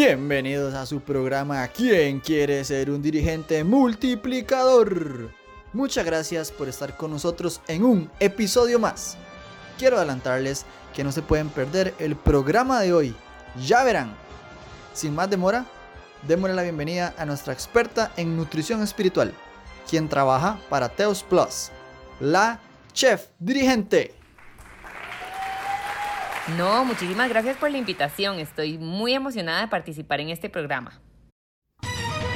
Bienvenidos a su programa ¿Quién quiere ser un dirigente multiplicador? Muchas gracias por estar con nosotros en un episodio más. Quiero adelantarles que no se pueden perder el programa de hoy. Ya verán. Sin más demora, démosle la bienvenida a nuestra experta en nutrición espiritual, quien trabaja para Teos Plus, la chef dirigente. No, muchísimas gracias por la invitación. Estoy muy emocionada de participar en este programa.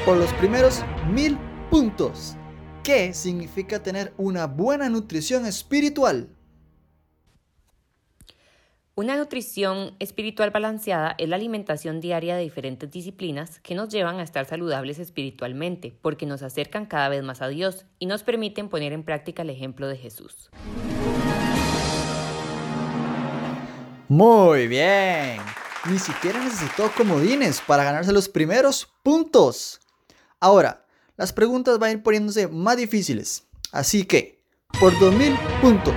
Por los primeros mil puntos. ¿Qué significa tener una buena nutrición espiritual? Una nutrición espiritual balanceada es la alimentación diaria de diferentes disciplinas que nos llevan a estar saludables espiritualmente, porque nos acercan cada vez más a Dios y nos permiten poner en práctica el ejemplo de Jesús. Muy bien. Ni siquiera necesitó comodines para ganarse los primeros puntos. Ahora, las preguntas van a ir poniéndose más difíciles. Así que, por 2000 puntos,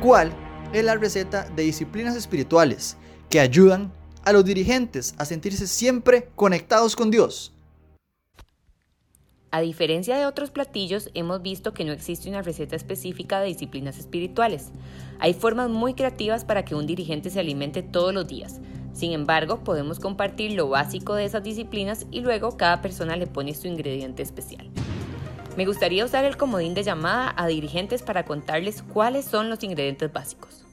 ¿cuál es la receta de disciplinas espirituales que ayudan a los dirigentes a sentirse siempre conectados con Dios? A diferencia de otros platillos, hemos visto que no existe una receta específica de disciplinas espirituales. Hay formas muy creativas para que un dirigente se alimente todos los días. Sin embargo, podemos compartir lo básico de esas disciplinas y luego cada persona le pone su ingrediente especial. Me gustaría usar el comodín de llamada a dirigentes para contarles cuáles son los ingredientes básicos.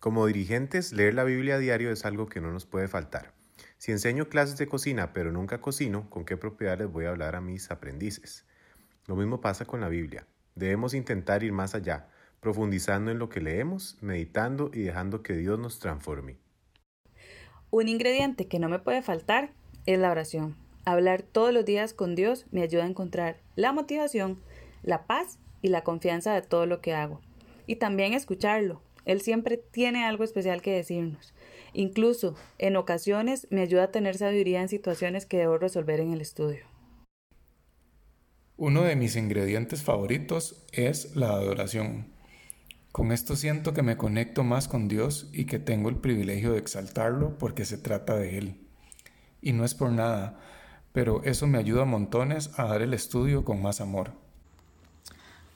Como dirigentes, leer la Biblia a diario es algo que no nos puede faltar. Si enseño clases de cocina pero nunca cocino, ¿con qué propiedad les voy a hablar a mis aprendices? Lo mismo pasa con la Biblia. Debemos intentar ir más allá, profundizando en lo que leemos, meditando y dejando que Dios nos transforme. Un ingrediente que no me puede faltar es la oración. Hablar todos los días con Dios me ayuda a encontrar la motivación, la paz y la confianza de todo lo que hago. Y también escucharlo. Él siempre tiene algo especial que decirnos. Incluso, en ocasiones, me ayuda a tener sabiduría en situaciones que debo resolver en el estudio. Uno de mis ingredientes favoritos es la adoración. Con esto siento que me conecto más con Dios y que tengo el privilegio de exaltarlo porque se trata de Él. Y no es por nada, pero eso me ayuda a montones a dar el estudio con más amor.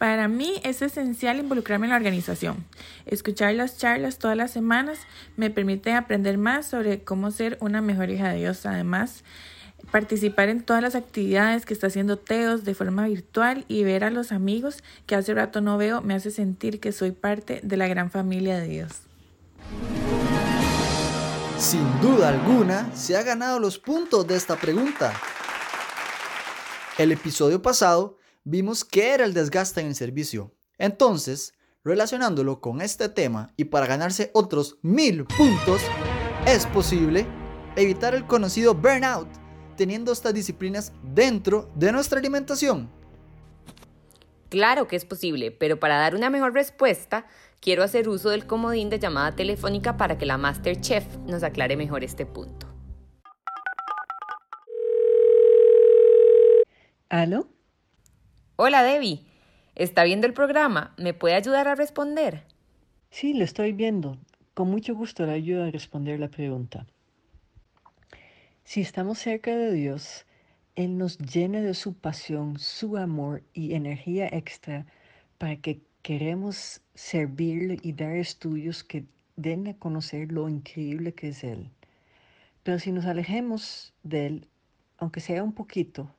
Para mí es esencial involucrarme en la organización. Escuchar las charlas todas las semanas me permite aprender más sobre cómo ser una mejor hija de Dios. Además, participar en todas las actividades que está haciendo Teos de forma virtual y ver a los amigos que hace rato no veo me hace sentir que soy parte de la gran familia de Dios. Sin duda alguna, se ha ganado los puntos de esta pregunta. El episodio pasado vimos qué era el desgaste en el servicio. Entonces, relacionándolo con este tema y para ganarse otros mil puntos, es posible evitar el conocido burnout teniendo estas disciplinas dentro de nuestra alimentación. Claro que es posible, pero para dar una mejor respuesta, quiero hacer uso del comodín de llamada telefónica para que la Master Chef nos aclare mejor este punto. ¿Aló? Hola Debbie, ¿está viendo el programa? ¿Me puede ayudar a responder? Sí, lo estoy viendo. Con mucho gusto le ayudo a responder la pregunta. Si estamos cerca de Dios, Él nos llena de su pasión, su amor y energía extra para que queremos servirle y dar estudios que den a conocer lo increíble que es Él. Pero si nos alejemos de Él, aunque sea un poquito,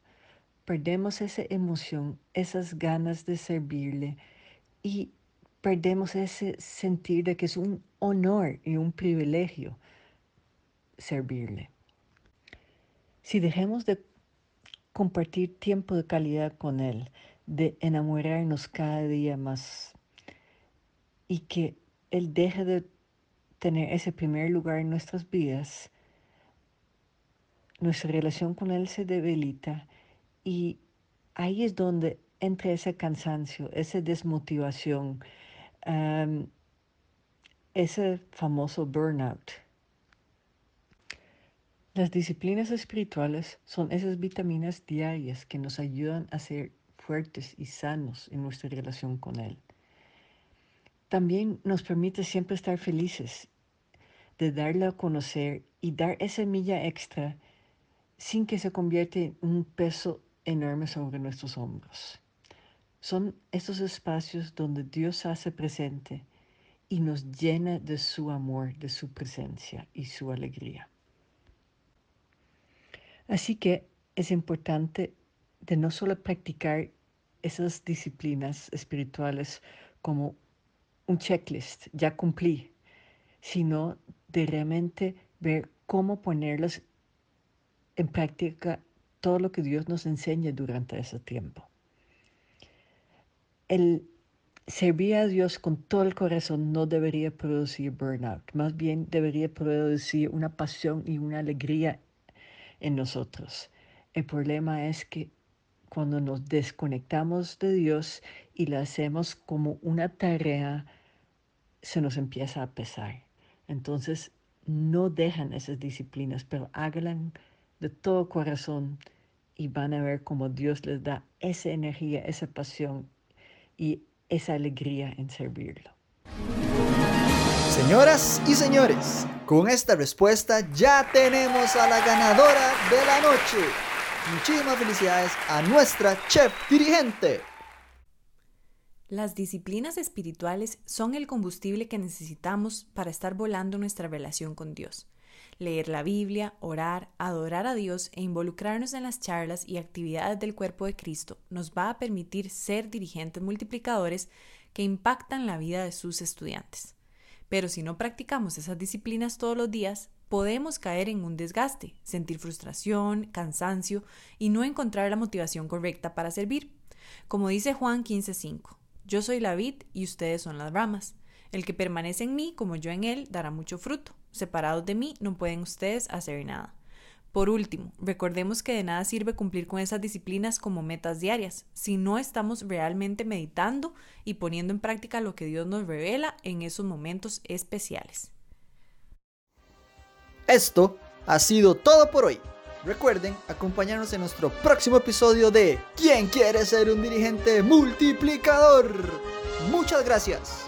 perdemos esa emoción, esas ganas de servirle y perdemos ese sentir de que es un honor y un privilegio servirle. Si dejemos de compartir tiempo de calidad con Él, de enamorarnos cada día más y que Él deje de tener ese primer lugar en nuestras vidas, nuestra relación con Él se debilita y ahí es donde entra ese cansancio, esa desmotivación, ese famoso burnout. Las disciplinas espirituales son esas vitaminas diarias que nos ayudan a ser fuertes y sanos en nuestra relación con Él. También nos permite siempre estar felices. de darlo a conocer y dar esa milla extra sin que se convierta en un peso enorme sobre nuestros hombros. Son estos espacios donde Dios hace presente y nos llena de su amor, de su presencia y su alegría. Así que es importante de no solo practicar esas disciplinas espirituales como un checklist, ya cumplí, sino de realmente ver cómo ponerlas en práctica todo lo que Dios nos enseña durante ese tiempo. El servir a Dios con todo el corazón no debería producir burnout, más bien debería producir una pasión y una alegría en nosotros. El problema es que cuando nos desconectamos de Dios y la hacemos como una tarea, se nos empieza a pesar. Entonces, no dejan esas disciplinas, pero háganlas de todo corazón y van a ver cómo Dios les da esa energía, esa pasión y esa alegría en servirlo. Señoras y señores, con esta respuesta ya tenemos a la ganadora de la noche. Muchísimas felicidades a nuestra chef dirigente. Las disciplinas espirituales son el combustible que necesitamos para estar volando nuestra relación con Dios. Leer la Biblia, orar, adorar a Dios e involucrarnos en las charlas y actividades del cuerpo de Cristo nos va a permitir ser dirigentes multiplicadores que impactan la vida de sus estudiantes. Pero si no practicamos esas disciplinas todos los días, podemos caer en un desgaste, sentir frustración, cansancio y no encontrar la motivación correcta para servir. Como dice Juan 15:5, yo soy la vid y ustedes son las ramas. El que permanece en mí como yo en él dará mucho fruto. Separados de mí no pueden ustedes hacer nada. Por último, recordemos que de nada sirve cumplir con esas disciplinas como metas diarias si no estamos realmente meditando y poniendo en práctica lo que Dios nos revela en esos momentos especiales. Esto ha sido todo por hoy. Recuerden acompañarnos en nuestro próximo episodio de ¿Quién quiere ser un dirigente multiplicador? Muchas gracias.